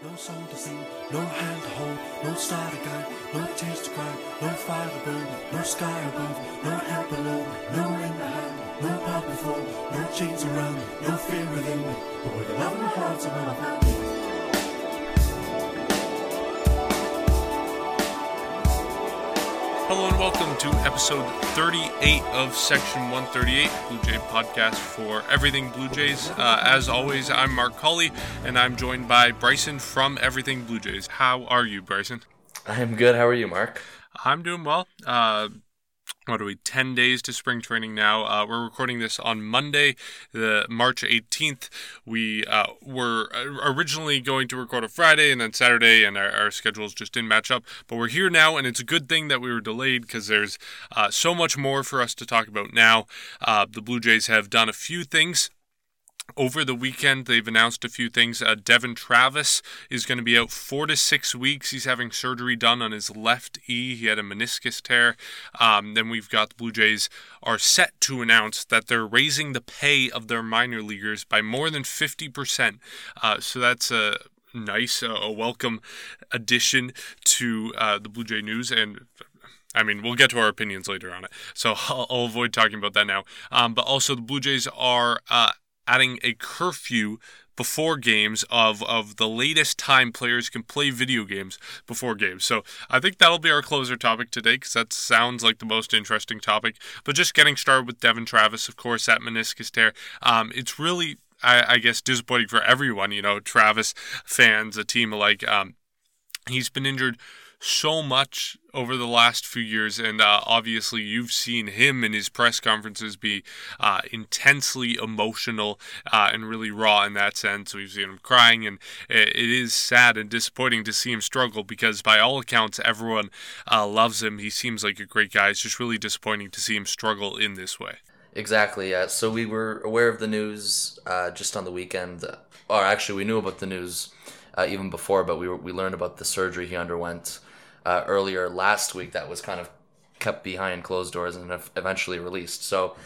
No song to sing, no hand to hold, no star to guide, no tears to cry, no fire to burn, no sky above, no help below, no wind behind, no path before, no chains around, no fear within, me. but with love in my heart and all I've Hello and welcome to episode 38 of Section 138, Blue Jay podcast for everything Blue Jays. Uh, as always, I'm Mark Colley, and I'm joined by Bryson from Everything Blue Jays. How are you, Bryson? I'm good. How are you, Mark? I'm doing well. Uh, what are we 10 days to spring training now? Uh, we're recording this on monday the march 18th we uh, were originally going to record a friday and then saturday and our, our, schedules just didn't match up. But we're here now and it's a good thing that we were delayed because there's uh, so much more for us to talk about now. Uh, the blue jays have done a few things over the weekend, they've announced a few things. Uh, Devon Travis is going to be out four to six weeks. He's having surgery done on his left E. He had a meniscus tear. Um, then we've got the Blue Jays are set to announce that they're raising the pay of their minor leaguers by more than 50%. Uh, so that's a nice, uh, a welcome addition to uh, the Blue Jay news. And I mean, we'll get to our opinions later on it, so I'll, I'll avoid talking about that now. Um, but also, the Blue Jays are uh, adding a curfew before games of, of the latest time players can play video games before games. So I think that'll be our closer topic today because that sounds like the most interesting topic. But just getting started with Devon Travis, of course, that meniscus tear. Um, it's really, I, I, guess, disappointing for everyone, you know, Travis fans, a team alike. Um, he's been injured so much over the last few years, and uh, obviously you've seen him in his press conferences be uh, intensely emotional uh, and really raw in that sense. We've seen him crying, and it is sad and disappointing to see him struggle because, by all accounts, everyone uh, loves him. He seems like a great guy. It's just really disappointing to see him struggle in this way. Exactly. So we were aware of the news uh, just on the weekend, or actually, we knew about the news. Uh, even before, but we were, we learned about the surgery he underwent uh, earlier last week that was kind of kept behind closed doors and eventually released. So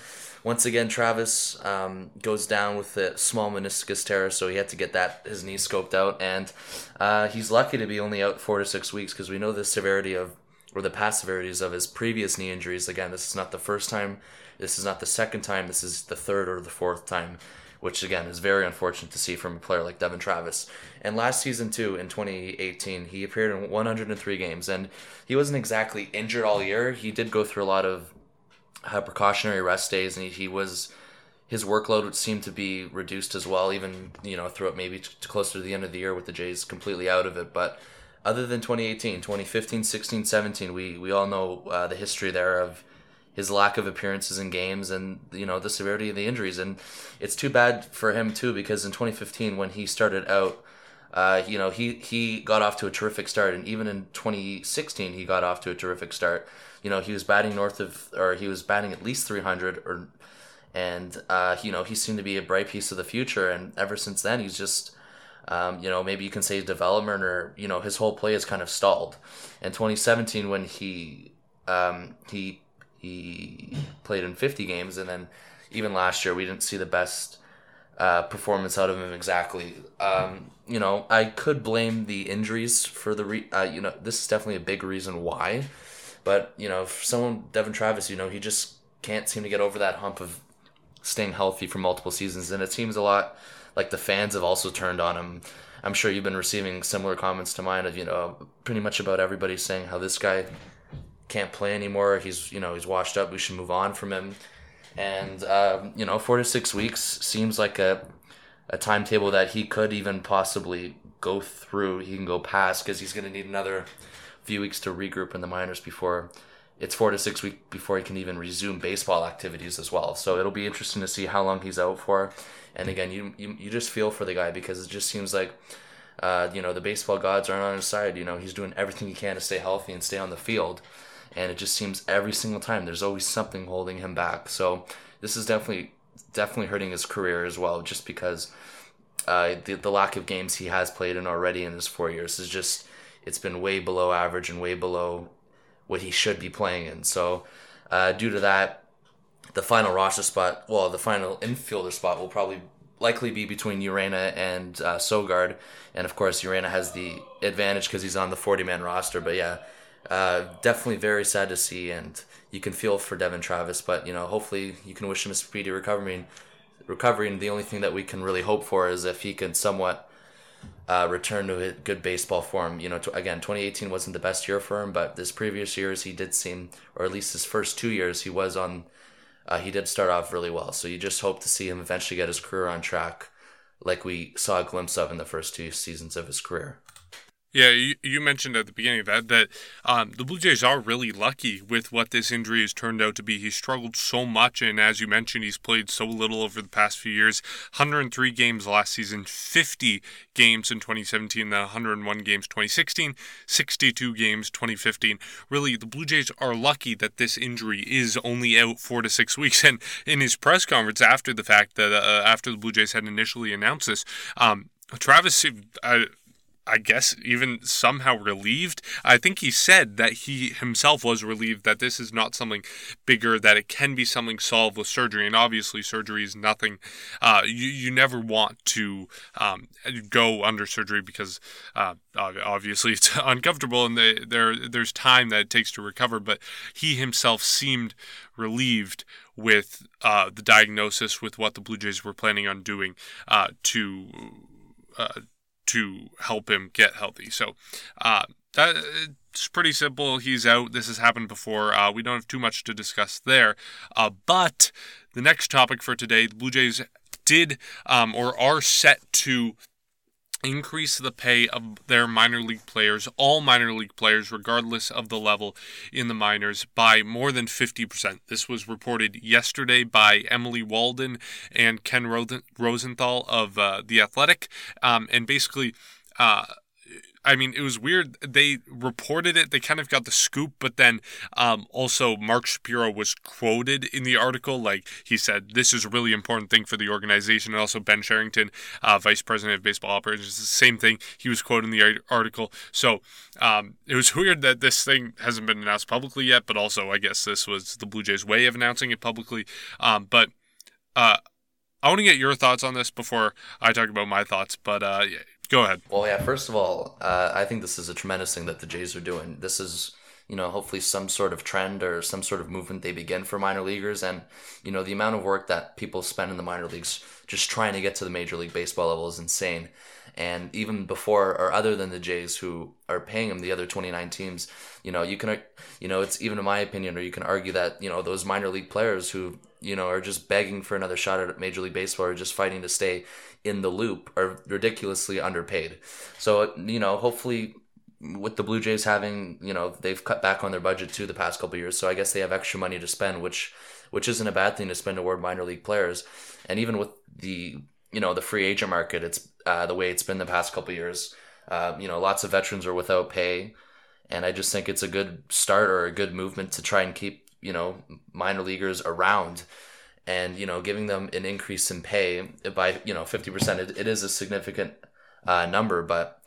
once again, Travis um, goes down with a small meniscus tear, so he had to get that his knee scoped out, and uh, he's lucky to be only out four to six weeks because we know the severity of or the past severities of his previous knee injuries. Again, this is not the first time, this is not the second time, this is the third or the fourth time which again is very unfortunate to see from a player like Devon Travis. And last season too, in 2018, he appeared in 103 games, and he wasn't exactly injured all year. He did go through a lot of uh, precautionary rest days, and he, he was his workload seemed to be reduced as well, even you know throughout maybe t- closer to the end of the year with the Jays completely out of it. But other than 2018, 2015, 16, 17, we we all know uh, the history there of his lack of appearances in games and you know the severity of the injuries and it's too bad for him too because in 2015 when he started out uh, you know he he got off to a terrific start and even in 2016 he got off to a terrific start. You know he was batting north of or he was batting at least 300 or and uh, you know he seemed to be a bright piece of the future and ever since then he's just um, you know maybe you can say development or you know his whole play is kind of stalled. In 2017 when he um, he he played in 50 games, and then even last year we didn't see the best uh, performance out of him exactly. Um, you know, I could blame the injuries for the re- uh, you know this is definitely a big reason why, but you know, for someone Devon Travis, you know, he just can't seem to get over that hump of staying healthy for multiple seasons, and it seems a lot like the fans have also turned on him. I'm sure you've been receiving similar comments to mine of you know pretty much about everybody saying how this guy can't play anymore. He's you know he's washed up. We should move on from him. And um, you know, four to six weeks seems like a a timetable that he could even possibly go through. He can go past because he's going to need another few weeks to regroup in the minors before it's four to six weeks before he can even resume baseball activities as well. So it'll be interesting to see how long he's out for. And again, you you, you just feel for the guy because it just seems like. Uh, you know the baseball gods aren't on his side. You know he's doing everything he can to stay healthy and stay on the field, and it just seems every single time there's always something holding him back. So this is definitely definitely hurting his career as well, just because uh, the the lack of games he has played in already in his four years is just it's been way below average and way below what he should be playing in. So uh, due to that, the final roster spot, well, the final infielder spot will probably likely be between Urena and uh, Sogard, and of course Urena has the advantage because he's on the 40 man roster. But yeah, uh, definitely very sad to see, and you can feel for Devon Travis. But you know, hopefully you can wish him a speedy recovery. And Recovery, and the only thing that we can really hope for is if he can somewhat uh, return to a good baseball form. You know, to, again, 2018 wasn't the best year for him, but this previous years he did seem, or at least his first two years, he was on. Uh, he did start off really well, so you just hope to see him eventually get his career on track, like we saw a glimpse of in the first two seasons of his career. Yeah, you, you mentioned at the beginning of that that um, the Blue Jays are really lucky with what this injury has turned out to be. He struggled so much, and as you mentioned, he's played so little over the past few years 103 games last season, 50 games in 2017, then 101 games 2016, 62 games 2015. Really, the Blue Jays are lucky that this injury is only out four to six weeks. And in his press conference after the fact that uh, after the Blue Jays had initially announced this, um, Travis, uh, I guess even somehow relieved. I think he said that he himself was relieved that this is not something bigger, that it can be something solved with surgery. And obviously, surgery is nothing. Uh, you you never want to um, go under surgery because uh, obviously it's uncomfortable and they, there there's time that it takes to recover. But he himself seemed relieved with uh, the diagnosis, with what the Blue Jays were planning on doing uh, to. Uh, to help him get healthy. So uh, that it's pretty simple. He's out. This has happened before. Uh, we don't have too much to discuss there. Uh, but the next topic for today, the Blue Jays did um, or are set to increase the pay of their minor league players, all minor league players, regardless of the level in the minors, by more than 50%. This was reported yesterday by Emily Waldon and Ken Rosenthal of uh, The Athletic. Um, and basically, uh, I mean, it was weird. They reported it. They kind of got the scoop, but then um, also Mark Shapiro was quoted in the article. Like he said, this is a really important thing for the organization. And also Ben Cherington, uh, vice president of baseball operations, the same thing. He was quoted in the article. So um, it was weird that this thing hasn't been announced publicly yet, but also I guess this was the Blue Jays' way of announcing it publicly. Um, but uh, I want to get your thoughts on this before I talk about my thoughts. But uh, Go ahead. Well, yeah. First of all, uh, I think this is a tremendous thing that the Jays are doing. This is, you know, hopefully some sort of trend or some sort of movement they begin for minor leaguers, and you know, the amount of work that people spend in the minor leagues just trying to get to the major league baseball level is insane. And even before or other than the Jays who are paying them, the other 29 teams, you know, you can, you know, it's even in my opinion, or you can argue that, you know, those minor league players who, you know, are just begging for another shot at Major League Baseball or just fighting to stay in the loop are ridiculously underpaid. So, you know, hopefully with the Blue Jays having, you know, they've cut back on their budget too the past couple years, so I guess they have extra money to spend, which which isn't a bad thing to spend toward minor league players. And even with the you know the free agent market, it's uh, the way it's been the past couple years. Uh, you know, lots of veterans are without pay, and I just think it's a good start or a good movement to try and keep you know minor leaguers around. And you know giving them an increase in pay by you know 50% it, it is a significant uh, number but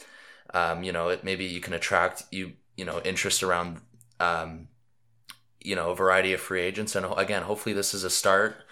um, you know it maybe you can attract you you know interest around um, you know a variety of free agents. And again hopefully this is a start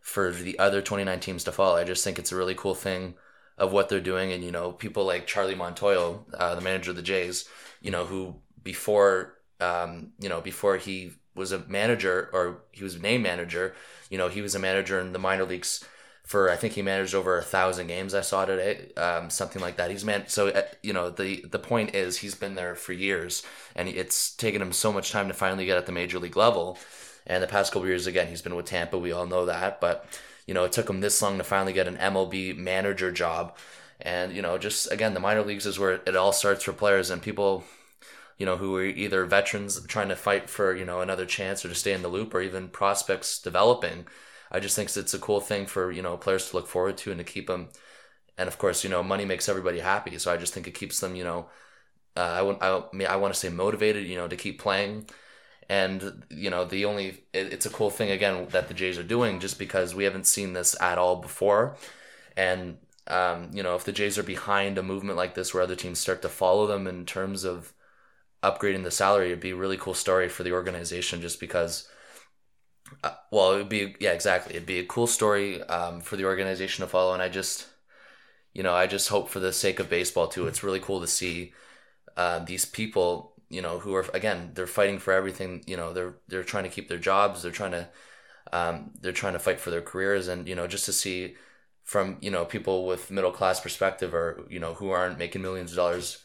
for the other 29 teams to follow i just think it's a really cool thing of what they're doing. And you know people like charlie montoyo uh, the manager of the jays you know who before um, you know before he was a manager or he was named manager you know, he was a manager in the minor leagues for I think he managed over a thousand games. I saw today, um, something like that. He's man. So uh, you know, the the point is he's been there for years, and it's taken him so much time to finally get at the major league level. And the past couple years, again, he's been with Tampa. We all know that, but you know, it took him this long to finally get an MLB manager job. And you know, just again, the minor leagues is where it all starts for players, and people you know, who are either veterans trying to fight for, you know, another chance or to stay in the loop or even prospects developing. I just think it's a cool thing for, you know, players to look forward to and to keep them. And of course, you know, money makes everybody happy. So I just think it keeps them, you know, uh, I, want, I, I want to say motivated, you know, to keep playing. And, you know, the only, it, it's a cool thing, again, that the Jays are doing just because we haven't seen this at all before. And, um, you know, if the Jays are behind a movement like this where other teams start to follow them in terms of, upgrading the salary would be a really cool story for the organization just because Uh, well, it would be yeah, exactly. It'd be a cool story um, for the organization to follow, and I just, you know, I just hope for the sake of baseball too. It's really cool to see uh, these people, you know, who are again they're fighting for everything. You know, they're they're trying to keep their jobs. They're trying to um, they're trying to fight for their careers, and you know, just to see from you know people with middle class perspective or you know who aren't making millions of dollars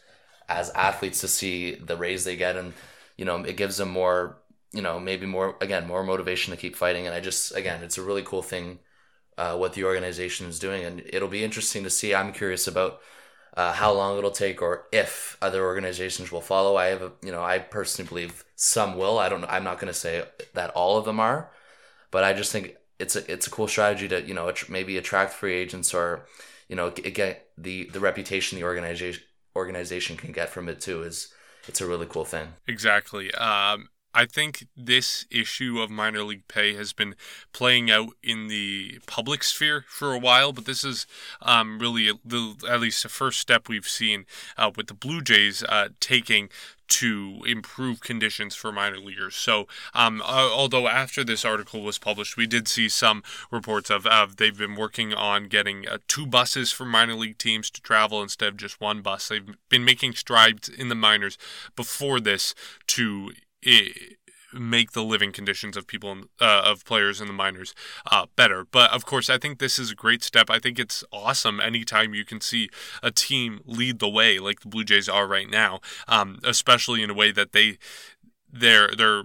as athletes to see the raise they get. And you know it gives them more you know maybe more again more motivation to keep fighting. And i just again it's a really cool thing uh, what the organization is doing. And it'll be interesting to see. I'm curious about uh, how long it'll take or if other organizations will follow. I have a you know i personally believe some will. I don't know i'm not going to say that all of them are but i just think it's a it's a cool strategy to you know maybe attract free agents or you know get the the reputation the organization organization can get from it too is it's a really cool thing. Exactly. Um, I think this issue of minor league pay has been playing out in the public sphere for a while, but this is um, really the, at least the first step we've seen uh, with the Blue Jays uh, taking to improve conditions for minor leaguers. So, um, uh, although after this article was published, we did see some reports of, they've been working on getting uh, two buses for minor league teams to travel instead of just one bus. They've been making strides in the minors before this to make the living conditions of people uh, of players in the minors uh, better. But of course, I think this is a great step. I think it's awesome anytime you can see a team lead the way like the Blue Jays are right now, um, especially in a way that they they're they're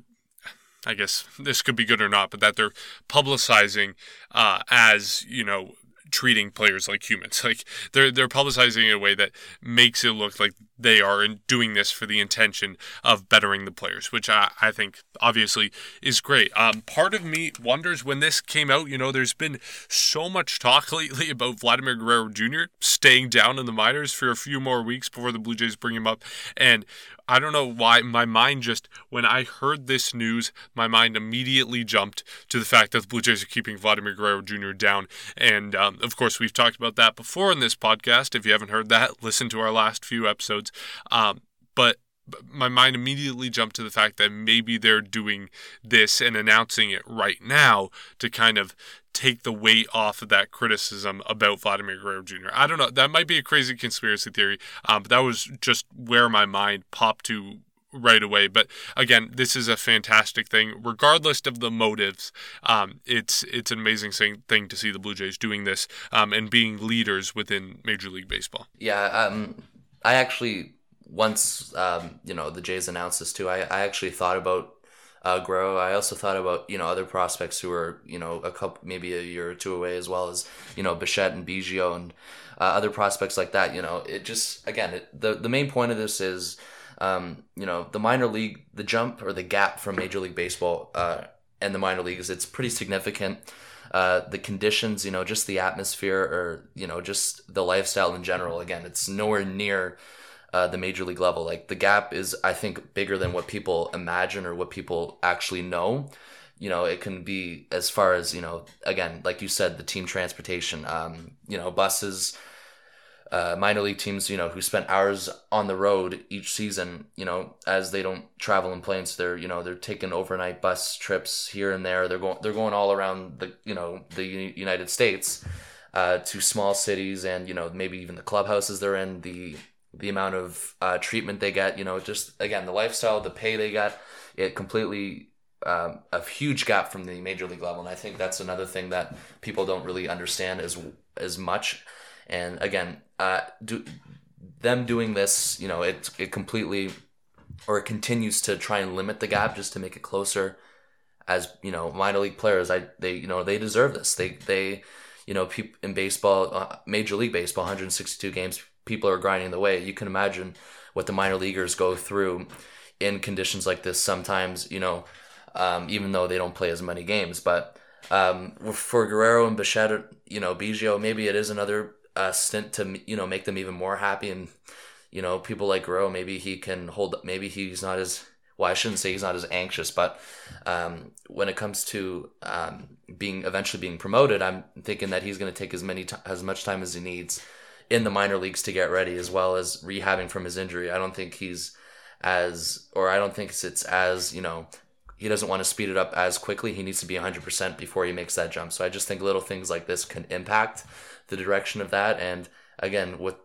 I guess this could be good or not, but that they're publicizing uh, as you know treating players like humans. Like they're they're publicizing in a way that makes it look like they are in doing this for the intention of bettering the players, which I, I think obviously is great. Um, part of me wonders when this came out, you know, there's been so much talk lately about Vladimir Guerrero Jr. staying down in the minors for a few more weeks before the Blue Jays bring him up. And I don't know why my mind just, when I heard this news, my mind immediately jumped to the fact that the Blue Jays are keeping Vladimir Guerrero Jr. down. And um, of course, we've talked about that before in this podcast. If you haven't heard that, listen to our last few episodes. Um, but my mind immediately jumped to the fact that maybe they're doing this and announcing it right now to kind of take the weight off of that criticism about Vladimir Guerrero Jr. I don't know. That might be a crazy conspiracy theory, um, but that was just where my mind popped to right away. But again, this is a fantastic thing, regardless of the motives. Um, it's it's an amazing thing to see the Blue Jays doing this um, and being leaders within Major League Baseball. Yeah, um, I actually once um, you know the Jays announced this too, I, I actually thought about uh, Guerrero. I also thought about you know other prospects who are you know a couple maybe a year or two away as well as you know Bichette and Biggio and uh, other prospects like that. You know, it just again it, the the main point of this is um, you know the minor league the jump or the gap from Major League Baseball uh, and the minor leagues. It's pretty significant. Uh, the conditions, you know, just the atmosphere, or you know, just the lifestyle in general. Again, it's nowhere near uh, the major league level. Like the gap is, I think, bigger than what people imagine or what people actually know. You know, it can be as far as you know. Again, like you said, the team transportation. Um, you know, buses. Uh, minor league teams, you know, who spent hours on the road each season, you know, as they don't travel in planes, they're, you know, they're taking overnight bus trips here and there. They're going, they're going all around the, you know, the United States, uh, to small cities and you know maybe even the clubhouses they're in, the the amount of uh, treatment they get. You know, just again the lifestyle, the pay they get, it completely um, a huge gap from the major league level, and I think that's another thing that people don't really understand as as much. And again, uh, do them doing this, you know, it it completely or it continues to try and limit the gap just to make it closer. As you know, minor league players, I they you know they deserve this. They they you know, people in baseball, uh, Major League Baseball, 162 games, people are grinding the way. You can imagine what the minor leaguers go through in conditions like this sometimes, you know, um, even though they don't play as many games. But um, for Guerrero and Bichette, you know, Biggio, maybe it is another uh, stint to, you know, make them even more happy. And, you know, people like Guerrero, maybe he can hold, maybe he's not as, well, I shouldn't say he's not as anxious, but um, when it comes to um, being eventually being promoted, I'm thinking that he's going to take as many t- as much time as he needs in the minor leagues to get ready, as well as rehabbing from his injury. I don't think he's as, or I don't think it's as you know he doesn't want to speed it up as quickly. He needs to be 100% before he makes that jump. So I just think little things like this can impact the direction of that. And again, with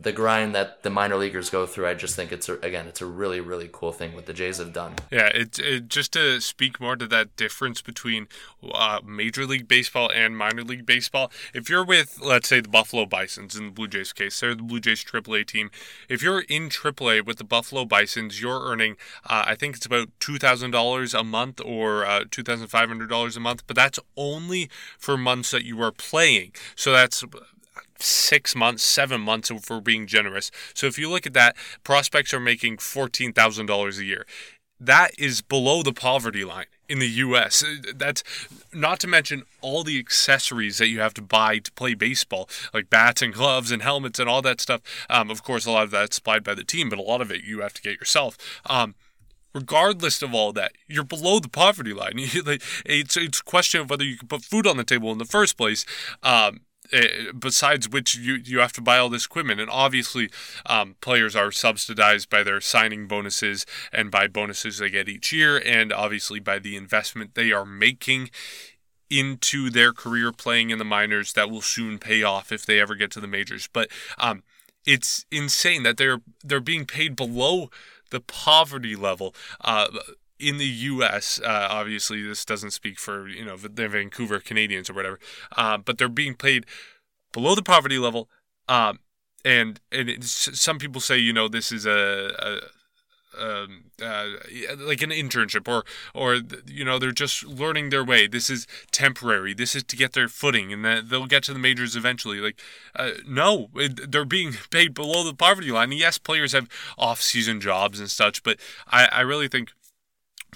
the grind that the minor leaguers go through, I just think it's a, again, it's a really really cool thing what the Jays have done. Yeah, it, it just to speak more to that difference between uh, Major League Baseball and minor league baseball. If you're with, let's say, the Buffalo Bison's in the Blue Jays case, they're the Blue Jays AAA team. If you're in AAA with the Buffalo Bison's, you're earning, uh, I think it's about two thousand dollars a month or uh, two thousand five hundred dollars a month, but that's only for months that you are playing. So that's six months, seven months if we're being generous. So if you look at that, prospects are making $14,000 a year. That is below the poverty line in the US. That's not to mention all the accessories that you have to buy to play baseball, like bats and gloves and helmets and all that stuff. Um, of course, a lot of that's supplied by the team, but a lot of it you have to get yourself. Um, regardless of all that, you're below the poverty line. it's it's a question of whether you can put food on the table in the first place. Um, uh, besides which you you have to buy all this equipment. And obviously um, players are subsidized by their signing bonuses and by bonuses they get each year. And obviously by the investment they are making into their career playing in the minors that will soon pay off if they ever get to the majors. But um, it's insane that they're they're being paid below the poverty level. Uh, in the U.S., uh, obviously this doesn't speak for you know the Vancouver Canadians or whatever, uh, but they're being paid below the poverty level, um, and and some people say you know this is a, a um, uh, like an internship or or you know they're just learning their way. This is temporary. This is to get their footing and that they'll get to the majors eventually. Like uh, no they're being paid below the poverty line. Yes players have off-season jobs and such but I, I really think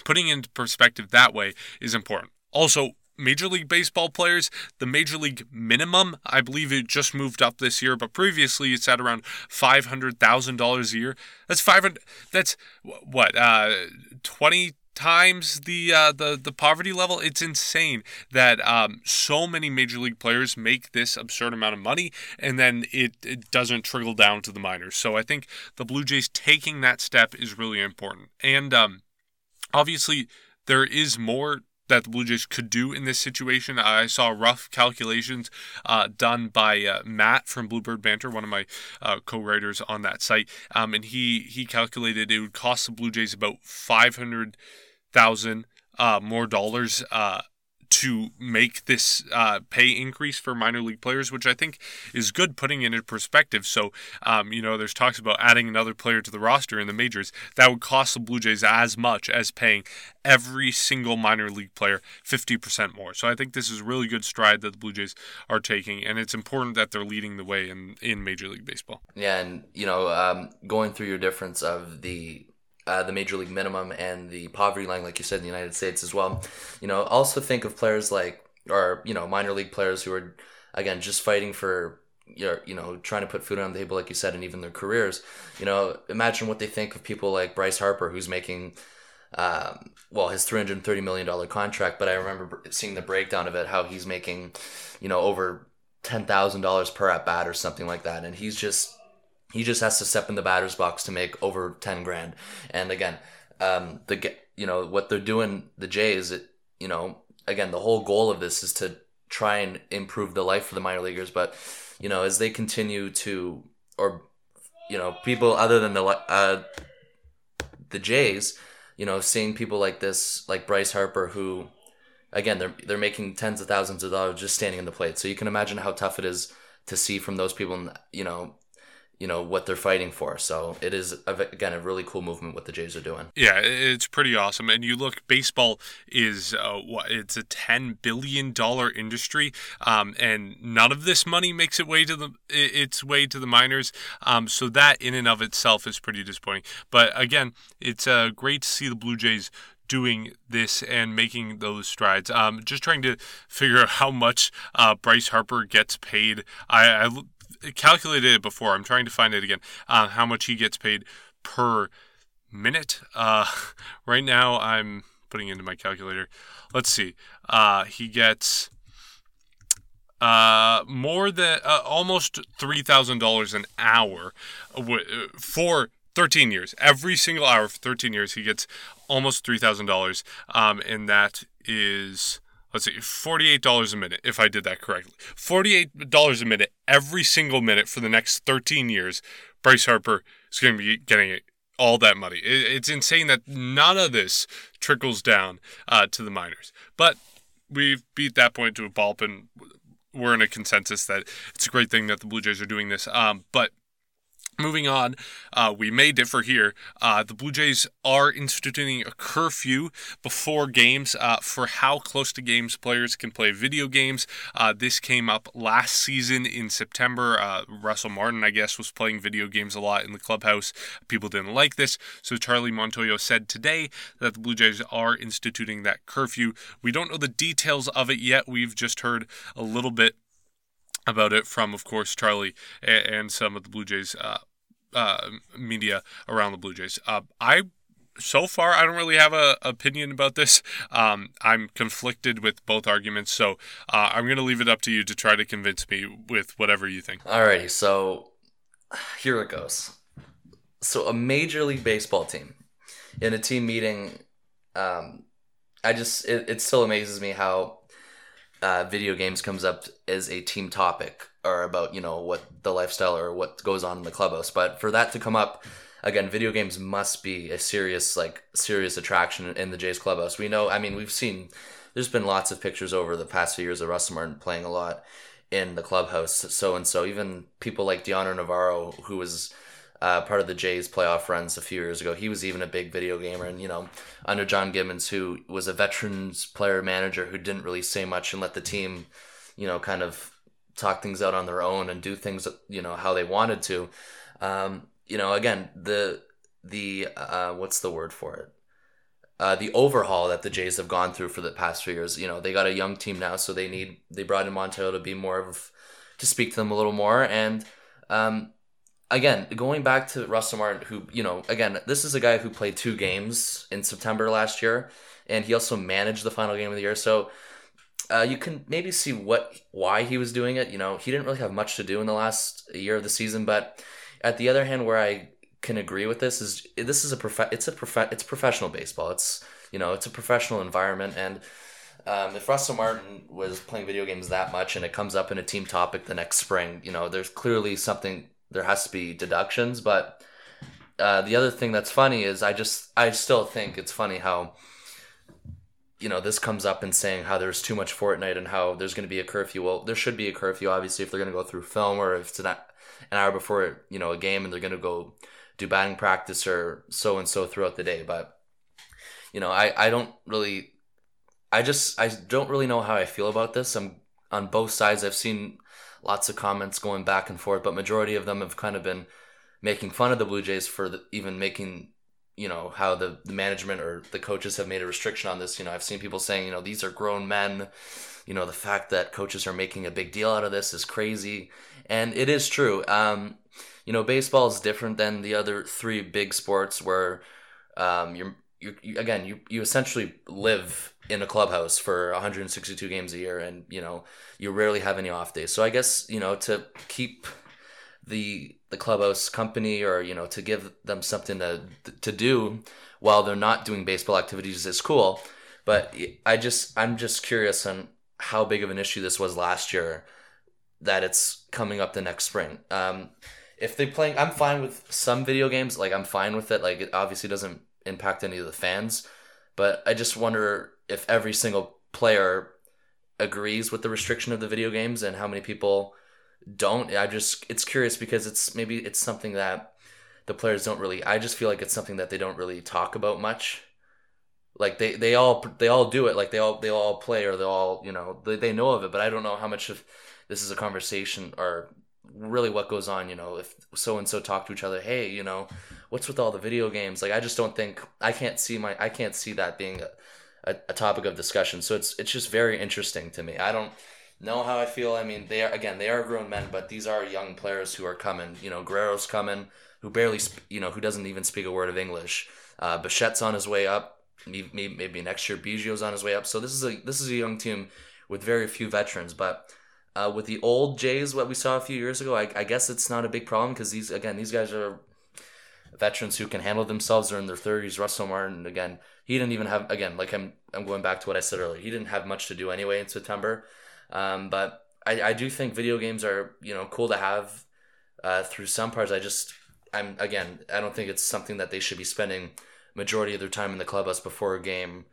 putting into perspective that way is important. Also, Major League Baseball players, the Major League minimum, I believe it just moved up this year, but previously it's at around five hundred thousand dollars a year. That's five hundred. That's what uh, twenty times the uh, the the poverty level. It's insane that um, so many major league players make this absurd amount of money, and then it, it doesn't trickle down to the minors. So I think the Blue Jays taking that step is really important, and um, obviously there is more that the Blue Jays could do in this situation. I saw rough calculations uh, done by uh, Matt from Bluebird Banter, one of my uh, co-writers on that site, um, and he he calculated it would cost the Blue Jays about five hundred thousand uh, more dollars uh, to make this uh, pay increase for minor league players, which I think is good putting it in perspective. So, um, you know, there's talks about adding another player to the roster in the majors. That would cost the Blue Jays as much as paying every single minor league player 50% more. So I think this is a really good stride that the Blue Jays are taking, and it's important that they're leading the way in, in Major League Baseball. Yeah, and, you know, um, going through your difference of the uh, the major league minimum and the poverty line, like you said, in the United States as well. You know, also think of players like, or you know, minor league players who are, again, just fighting for, you know, trying to put food on the table, like you said, and even their careers. You know, imagine what they think of people like Bryce Harper, who's making, um, well, his three hundred thirty million dollar contract. But I remember seeing the breakdown of it, how he's making, you know, over ten thousand dollars per at bat or something like that, and he's just he just has to step in the batter's box to make over 10 grand. And again, um, the you know what they're doing the Jays, it, you know, again, the whole goal of this is to try and improve the life for the minor leaguers, but you know, as they continue to or you know, people other than the uh, the Jays, you know, seeing people like this like Bryce Harper who again, they're they're making tens of thousands of dollars just standing in the plate. So you can imagine how tough it is to see from those people, you know, you know what they're fighting for. So it is again a really cool movement what the Jays are doing. Yeah, it's pretty awesome. And you look, baseball is uh, it's a ten billion dollar industry, um, and none of this money makes it way to the its way to the minors. Um, so that in and of itself is pretty disappointing. But again, it's uh, great to see the Blue Jays doing this and making those strides. Um, just trying to figure out how much uh, Bryce Harper gets paid. I, I calculated it before. I'm trying to find it again. Uh, how much he gets paid per minute. Uh, right now, I'm putting into my calculator. Let's see. Uh, he gets uh, more than uh, almost three thousand dollars an hour uh, for 13 years. Every single hour for 13 years, he gets almost $3,000. Um, and that is, let's see, $48 a minute, if I did that correctly. $48 a minute every single minute for the next 13 years. Bryce Harper is going to be getting all that money. It's insane that none of this trickles down uh, to the minors. But we've beat that point to a pulp, and we're in a consensus that it's a great thing that the Blue Jays are doing this. Um, but Moving on, uh, we may differ here. Uh, the Blue Jays are instituting a curfew before games uh, for how close to games players can play video games. Uh, this came up last season in September. Uh, Russell Martin, I guess, was playing video games a lot in the clubhouse. People didn't like this, so Charlie Montoyo said today that the Blue Jays are instituting that curfew. We don't know the details of it yet. We've just heard a little bit about it from, of course, Charlie and some of the Blue Jays uh, uh, media around the Blue Jays. Uh, I so far I don't really have a opinion about this. Um, I'm conflicted with both arguments, so uh, I'm going to leave it up to you to try to convince me with whatever you think. Alrighty, so here it goes. So a major league baseball team in a team meeting. Um, I just it, it still amazes me how uh, video games comes up as a team topic or about you know what the lifestyle or what goes on in the clubhouse. But for that to come up again video games must be a serious like serious attraction in the jays clubhouse. We know i mean we've seen there's been lots of pictures over the past few years of russell martin playing a lot in the clubhouse so and so. Even people like Dioner Navarro who was uh, part of the Jays playoff runs a few years ago. He was even a big video gamer, and you know, under John Gibbons, who was a veterans player manager who didn't really say much and let the team, you know, kind of talk things out on their own and do things, you know, how they wanted to. Um, you know, again, the the uh, what's the word for it? Uh, the overhaul that the Jays have gone through for the past few years. You know, they got a young team now, so they need they brought in Montoyo to be more of to speak to them a little more and. Um, again, going back to Russell Martin, who, you know, again, this is a guy who played two games in September last year, and he also managed the final game of the year. So uh, you can maybe see what why he was doing it. You know, he didn't really have much to do in the last year of the season, but at the other hand, where I can agree with this is this is a prof- it's a prof- it's professional baseball. It's you know it's a professional environment and. Um, if Russell Martin was playing video games that much and it comes up in a team topic the next spring, you know, there's clearly something there has to be deductions. But uh, the other thing that's funny is I just I still think it's funny how you know this comes up in saying how there's too much Fortnite and how there's going to be a curfew. Well, there should be a curfew obviously if they're going to go through film or if it's an, an hour before you know a game and they're going to go do batting practice or so and so throughout the day. But you know I I don't really I just I don't really know how I feel about this. I'm on both sides. I've seen lots of comments going back and forth, but majority of them have kind of been making fun of the Blue Jays for the, even making you know how the, the management or the coaches have made a restriction on this. You know, I've seen people saying you know these are grown men. You know, the fact that coaches are making a big deal out of this is crazy, and it is true. Um, you know, baseball is different than the other three big sports where um, you're, you again you you essentially live in a clubhouse for 162 games a year and you know you rarely have any off days. So i guess you know to keep the the clubhouse company or you know to give them something to to do while they're not doing baseball activities is cool. But i just i'm just curious on how big of an issue this was last year that it's coming up the next spring. Um if they playing i'm fine with some video games like i'm fine with it like it obviously doesn't impact any of the fans but i just wonder if every single player agrees with the restriction of the video games and how many people don't. I just it's curious because it's maybe it's something that the players don't really i just feel like it's something that they don't really talk about much. Like they they all they all do it. Like they all they all play or they all you know they, they know of it but i don't know how much of this is a conversation or really what goes on you know if so and so talk to each other hey you know what's with all the video games like i just don't think i can't see my i can't see that being a, a, topic of discussion. So it's it's just very interesting to me. I don't know how I feel. I mean, they are again they are grown men, but these are young players who are coming. You know, Guerrero's coming, who barely sp- you know who doesn't even speak a word of English. Uh, Bichette's on his way up. Maybe, maybe next year Biggio's on his way up. So this is a this is a young team with very few veterans, but. Uh, with the old Jays, what we saw a few years ago, I, I guess it's not a big problem because these again these guys are veterans who can handle themselves They're in their 30s. Russell Martin, again, he didn't even have, again, like I'm, I'm going back to what I said earlier, he didn't have much to do anyway in September. Um, but I, I do think video games are, you know, cool to have uh, through some parts. I just, I'm, again, I don't think it's something that they should be spending majority of their time in the clubhouse before a game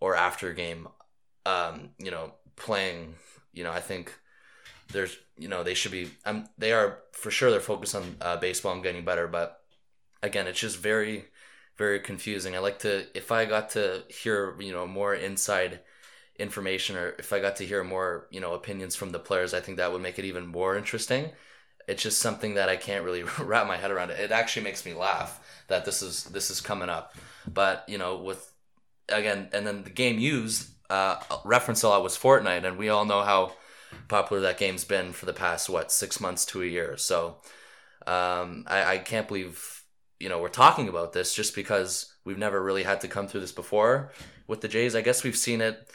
or after a game, um, you know, playing, you know, I think there's you know they should be um, they are for sure they're focused on uh, baseball and getting better but again it's just very very confusing. I like to if i got to hear you know more inside information or if i got to hear more you know opinions from the players i think that would make it even more interesting. It's just something that i can't really wrap my head around. It actually makes me laugh that this is this is coming up. But you know with again and then the game used uh reference a lot was fortnite and we all know how popular that game's been for the past what six months to a year. So um, I, I can't believe you know we're talking about this just because we've never really had to come through this before with the Jays. I guess we've seen it.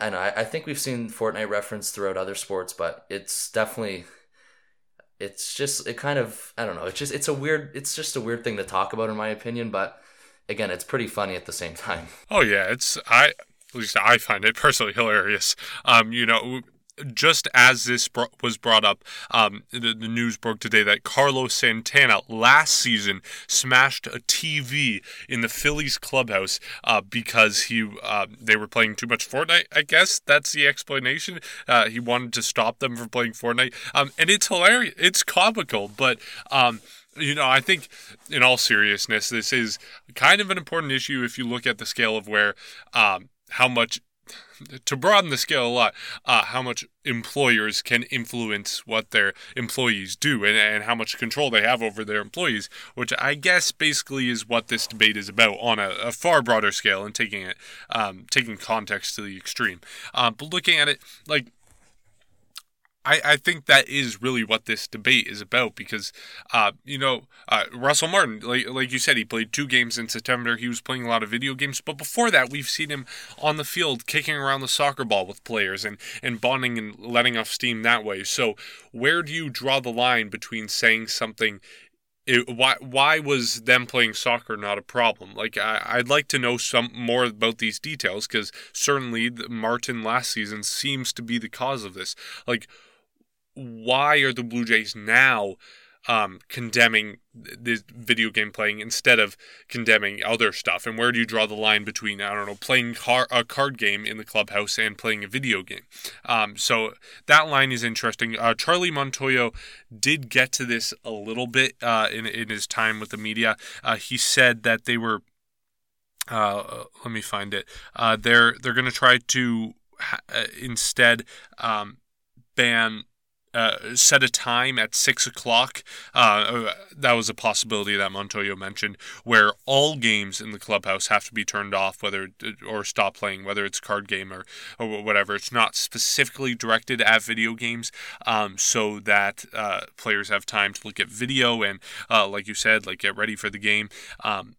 and I, I think we've seen Fortnite reference throughout other sports, but it's definitely it's just it kind of I don't know. It's just it's a weird it's just a weird thing to talk about in my opinion, but again, it's pretty funny at the same time. Oh yeah, it's I at least I find it personally hilarious. Um, you know, just as this was brought up, um, the, the, news broke today that Carlos Santana last season smashed a TV in the Phillies clubhouse uh, because he uh, they were playing too much Fortnite. I guess that's the explanation. Uh, he wanted to stop them from playing Fortnite, um, and it's hilarious. It's comical, but. Um, you know, I think in all seriousness, this is kind of an important issue if you look at the scale of where um, how much to broaden the scale a lot, uh, how much employers can influence what their employees do and, and how much control they have over their employees, which I guess basically is what this debate is about on a, a far broader scale and taking it, um, taking context to the extreme. Uh, but looking at it, like I, I think that is really what this debate is about because, uh, you know, uh, Russell Martin, like, like you said, he played two games in September. He was playing a lot of video games. But before that, we've seen him on the field kicking around the soccer ball with players and, and bonding and letting off steam that way. So, where do you draw the line between saying something it, why why was them playing soccer not a problem? Like I, would like to know some more about these details because certainly Martin last season seems to be the cause of this. Like why are the Blue Jays now um, condemning this video game playing instead of condemning other stuff? And where do you draw the line between, I don't know, playing car- a card game in the clubhouse and playing a video game? Um, so that line is interesting. Uh, Charlie Montoyo did get to this a little bit uh, in, in his time with the media. Uh, he said that they were. Uh, let me find it. Uh, they're they're going to try to uh, instead um, ban uh, set a time at six o'clock. Uh, that was a possibility that Montoyo mentioned, where all games in the clubhouse have to be turned off, whether or stop playing, whether it's card game or, or whatever. It's not specifically directed at video games, um, so that uh, players have time to look at video and, uh, like you said, like get ready for the game. Um,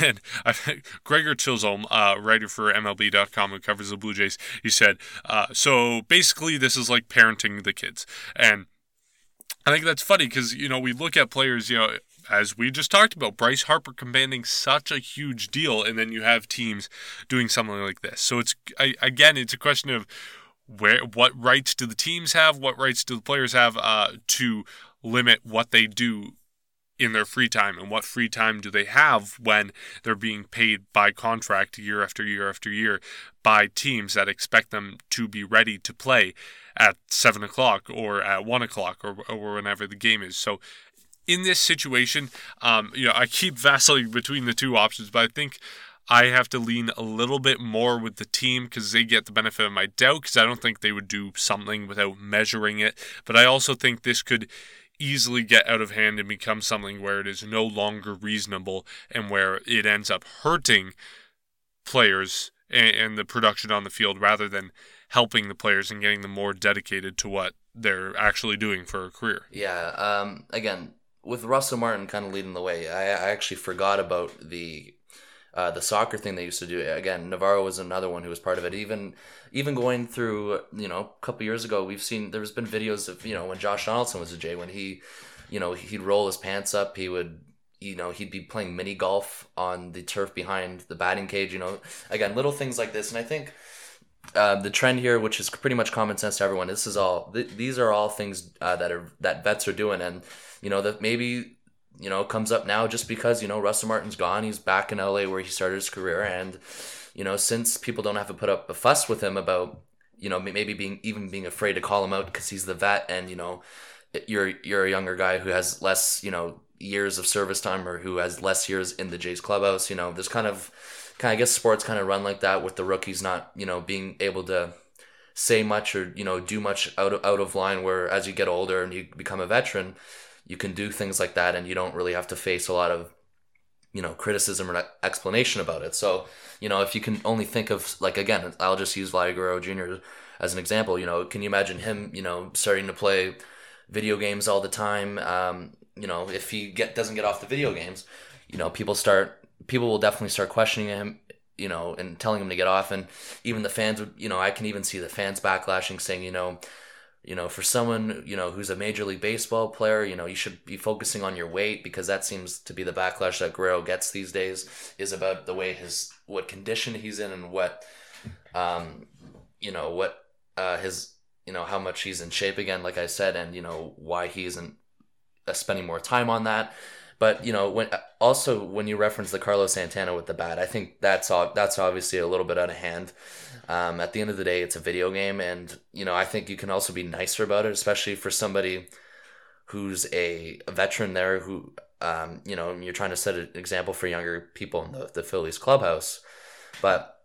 and Gregor Chisholm, uh, writer for MLB.com who covers the Blue Jays, he said, uh, so basically this is like parenting the kids. And I think that's funny because, you know, we look at players, you know, as we just talked about, Bryce Harper commanding such a huge deal, and then you have teams doing something like this. So it's, I, again, it's a question of where, what rights do the teams have, what rights do the players have uh, to limit what they do in their free time and what free time do they have when they're being paid by contract year after year after year by teams that expect them to be ready to play at seven o'clock or at one o'clock or, or whenever the game is so in this situation um, you know i keep vacillating between the two options but i think I have to lean a little bit more with the team because they get the benefit of my doubt because I don't think they would do something without measuring it. But I also think this could easily get out of hand and become something where it is no longer reasonable and where it ends up hurting players and, and the production on the field rather than helping the players and getting them more dedicated to what they're actually doing for a career. Yeah. Um, again, with Russell Martin kind of leading the way, I, I actually forgot about the uh, the soccer thing they used to do. Again, Navarro was another one who was part of it. Even even going through, you know, a couple years ago, we've seen there's been videos of you know when Josh Donaldson was a Jay when he, you know, he'd roll his pants up, he would you know he'd be playing mini golf on the turf behind the batting cage. You know, again, little things like this, and I think. Uh, the trend here, which is pretty much common sense to everyone, this is all. Th- these are all things uh, that are that vets are doing, and you know that maybe you know comes up now just because you know Russell Martin's gone. He's back in LA where he started his career, and you know since people don't have to put up a fuss with him about you know maybe being even being afraid to call him out because he's the vet, and you know you're you're a younger guy who has less you know years of service time or who has less years in the Jays clubhouse. You know, there's kind of kind of I guess sports kind of run like that with the rookies not you know being able to say much or you know do much out of, out of line where as you get older and you become a veteran you can do things like that and you don't really have to face a lot of you know criticism or explanation about it so you know if you can only think of like again i'll just use Vladdy Guerrero Jr. as an example you know can you imagine him you know starting to play video games all the time um, you know if he get doesn't get off the video games you know people start people will definitely start questioning him you know, and telling him to get off. And even the fans would, you know, I can even see the fans backlashing, saying, you know, you know, for someone, you know, who's a major league baseball player, you know, you should be focusing on your weight because that seems to be the backlash that Guerrero gets these days is about the way his what condition he's in and what, um, you know, what uh, his, you know, how much he's in shape again, like I said, and you know why he isn't uh, spending more time on that. But you know, when also when you reference the Carlos Santana with the bat, I think that's that's obviously a little bit out of hand. Um, at the end of the day, it's a video game, and you know, I think you can also be nicer about it, especially for somebody who's a, veteran there who um, you know you're trying to set an example for younger people in the, the Phillies clubhouse. But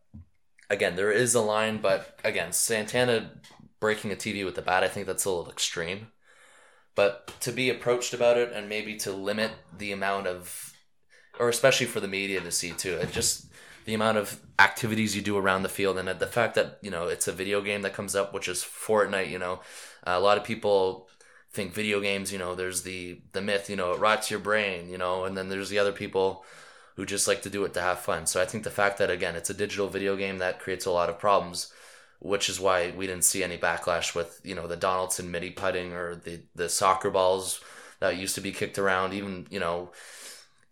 again, there is a line, but again, Santana breaking a TV with the bat, I think that's a little extreme but to be approached about it and maybe to limit the amount of or especially for the media to see too it just the amount of activities you do around the field and the fact that you know it's a video game that comes up which is fortnite you know a lot of people think video games you know there's the the myth you know it rots your brain you know and then there's the other people who just like to do it to have fun. So i think the fact that again it's a digital video game that creates a lot of problems which is why we didn't see any backlash with you know the Donaldson mini putting or the the soccer balls that used to be kicked around. Even you know,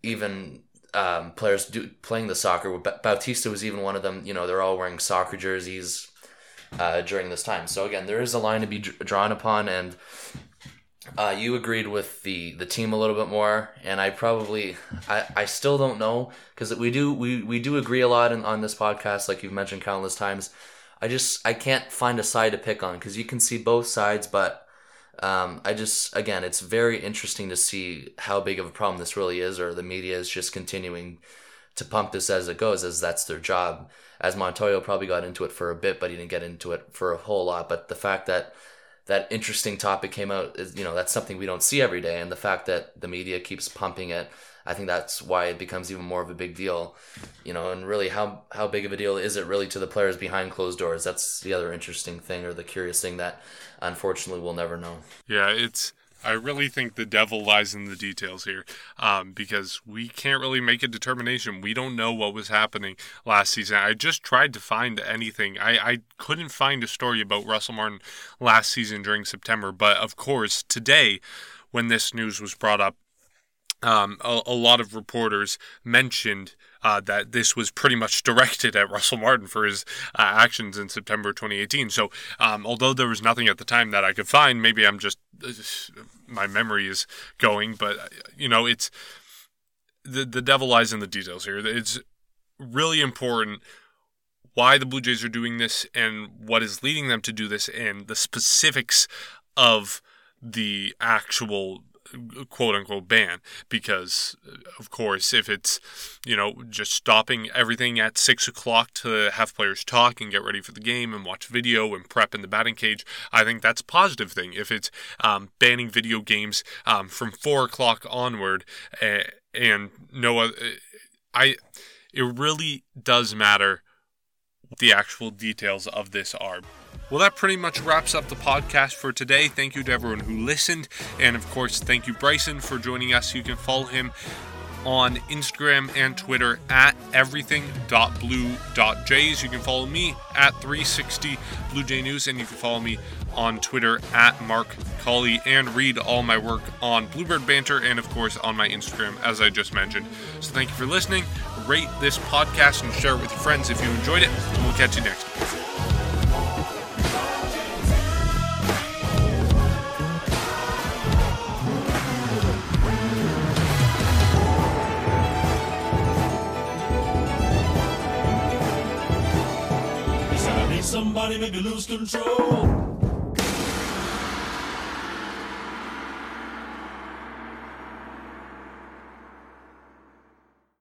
even um, players do playing the soccer. Bautista was even one of them. You know, they're all wearing soccer jerseys uh, during this time. So again, there is a line to be drawn upon, and uh, you agreed with the the team a little bit more, and I probably I, I still don't know because we do we, we do agree a lot in, on this podcast, like you've mentioned countless times. I just I can't find a side to pick on because you can see both sides, but um, I just again it's very interesting to see how big of a problem this really is, or the media is just continuing to pump this as it goes, as that's their job. As Montoyo probably got into it for a bit, but he didn't get into it for a whole lot. But the fact that that interesting topic came out is you know that's something we don't see every day, and the fact that the media keeps pumping it I think that's why it becomes even more of a big deal, you know. And really, how how big of a deal is it really to the players behind closed doors? That's the other interesting thing, or the curious thing that unfortunately we'll never know. Yeah, it's. I really think the devil lies in the details here, um, because we can't really make a determination. We don't know what was happening last season. I just tried to find anything. I, I couldn't find a story about Russell Martin last season during September, but of course today, when this news was brought up, um, a, a, lot of reporters mentioned uh, that this was pretty much directed at Russell Martin for his uh, actions in September 2018. So, um, although there was nothing at the time that I could find, maybe I'm just my memory is going, but you know, it's the the devil lies in the details here. It's really important why the Blue Jays are doing this and what is leading them to do this and the specifics of the actual quote unquote ban because of course if it's you know just stopping everything at six o'clock to have players talk and get ready for the game and watch video and prep in the batting cage i think that's a positive thing. If it's um, banning video games um, from four o'clock onward uh, and no i it really does matter what the actual details of this are well, that pretty much wraps up the podcast for today. Thank you to everyone who listened. And of course, thank you, Bryson, for joining us. You can follow him on Instagram and Twitter at everything.blue.jays. You can follow me at 360 Blue Jay News, and you can follow me on Twitter at Mark Colley and read all my work on Bluebird Banter and, of course, on my Instagram, as I just mentioned. So thank you for listening. Rate this podcast and share it with your friends if you enjoyed it. And we'll catch you next somebody make me lose control.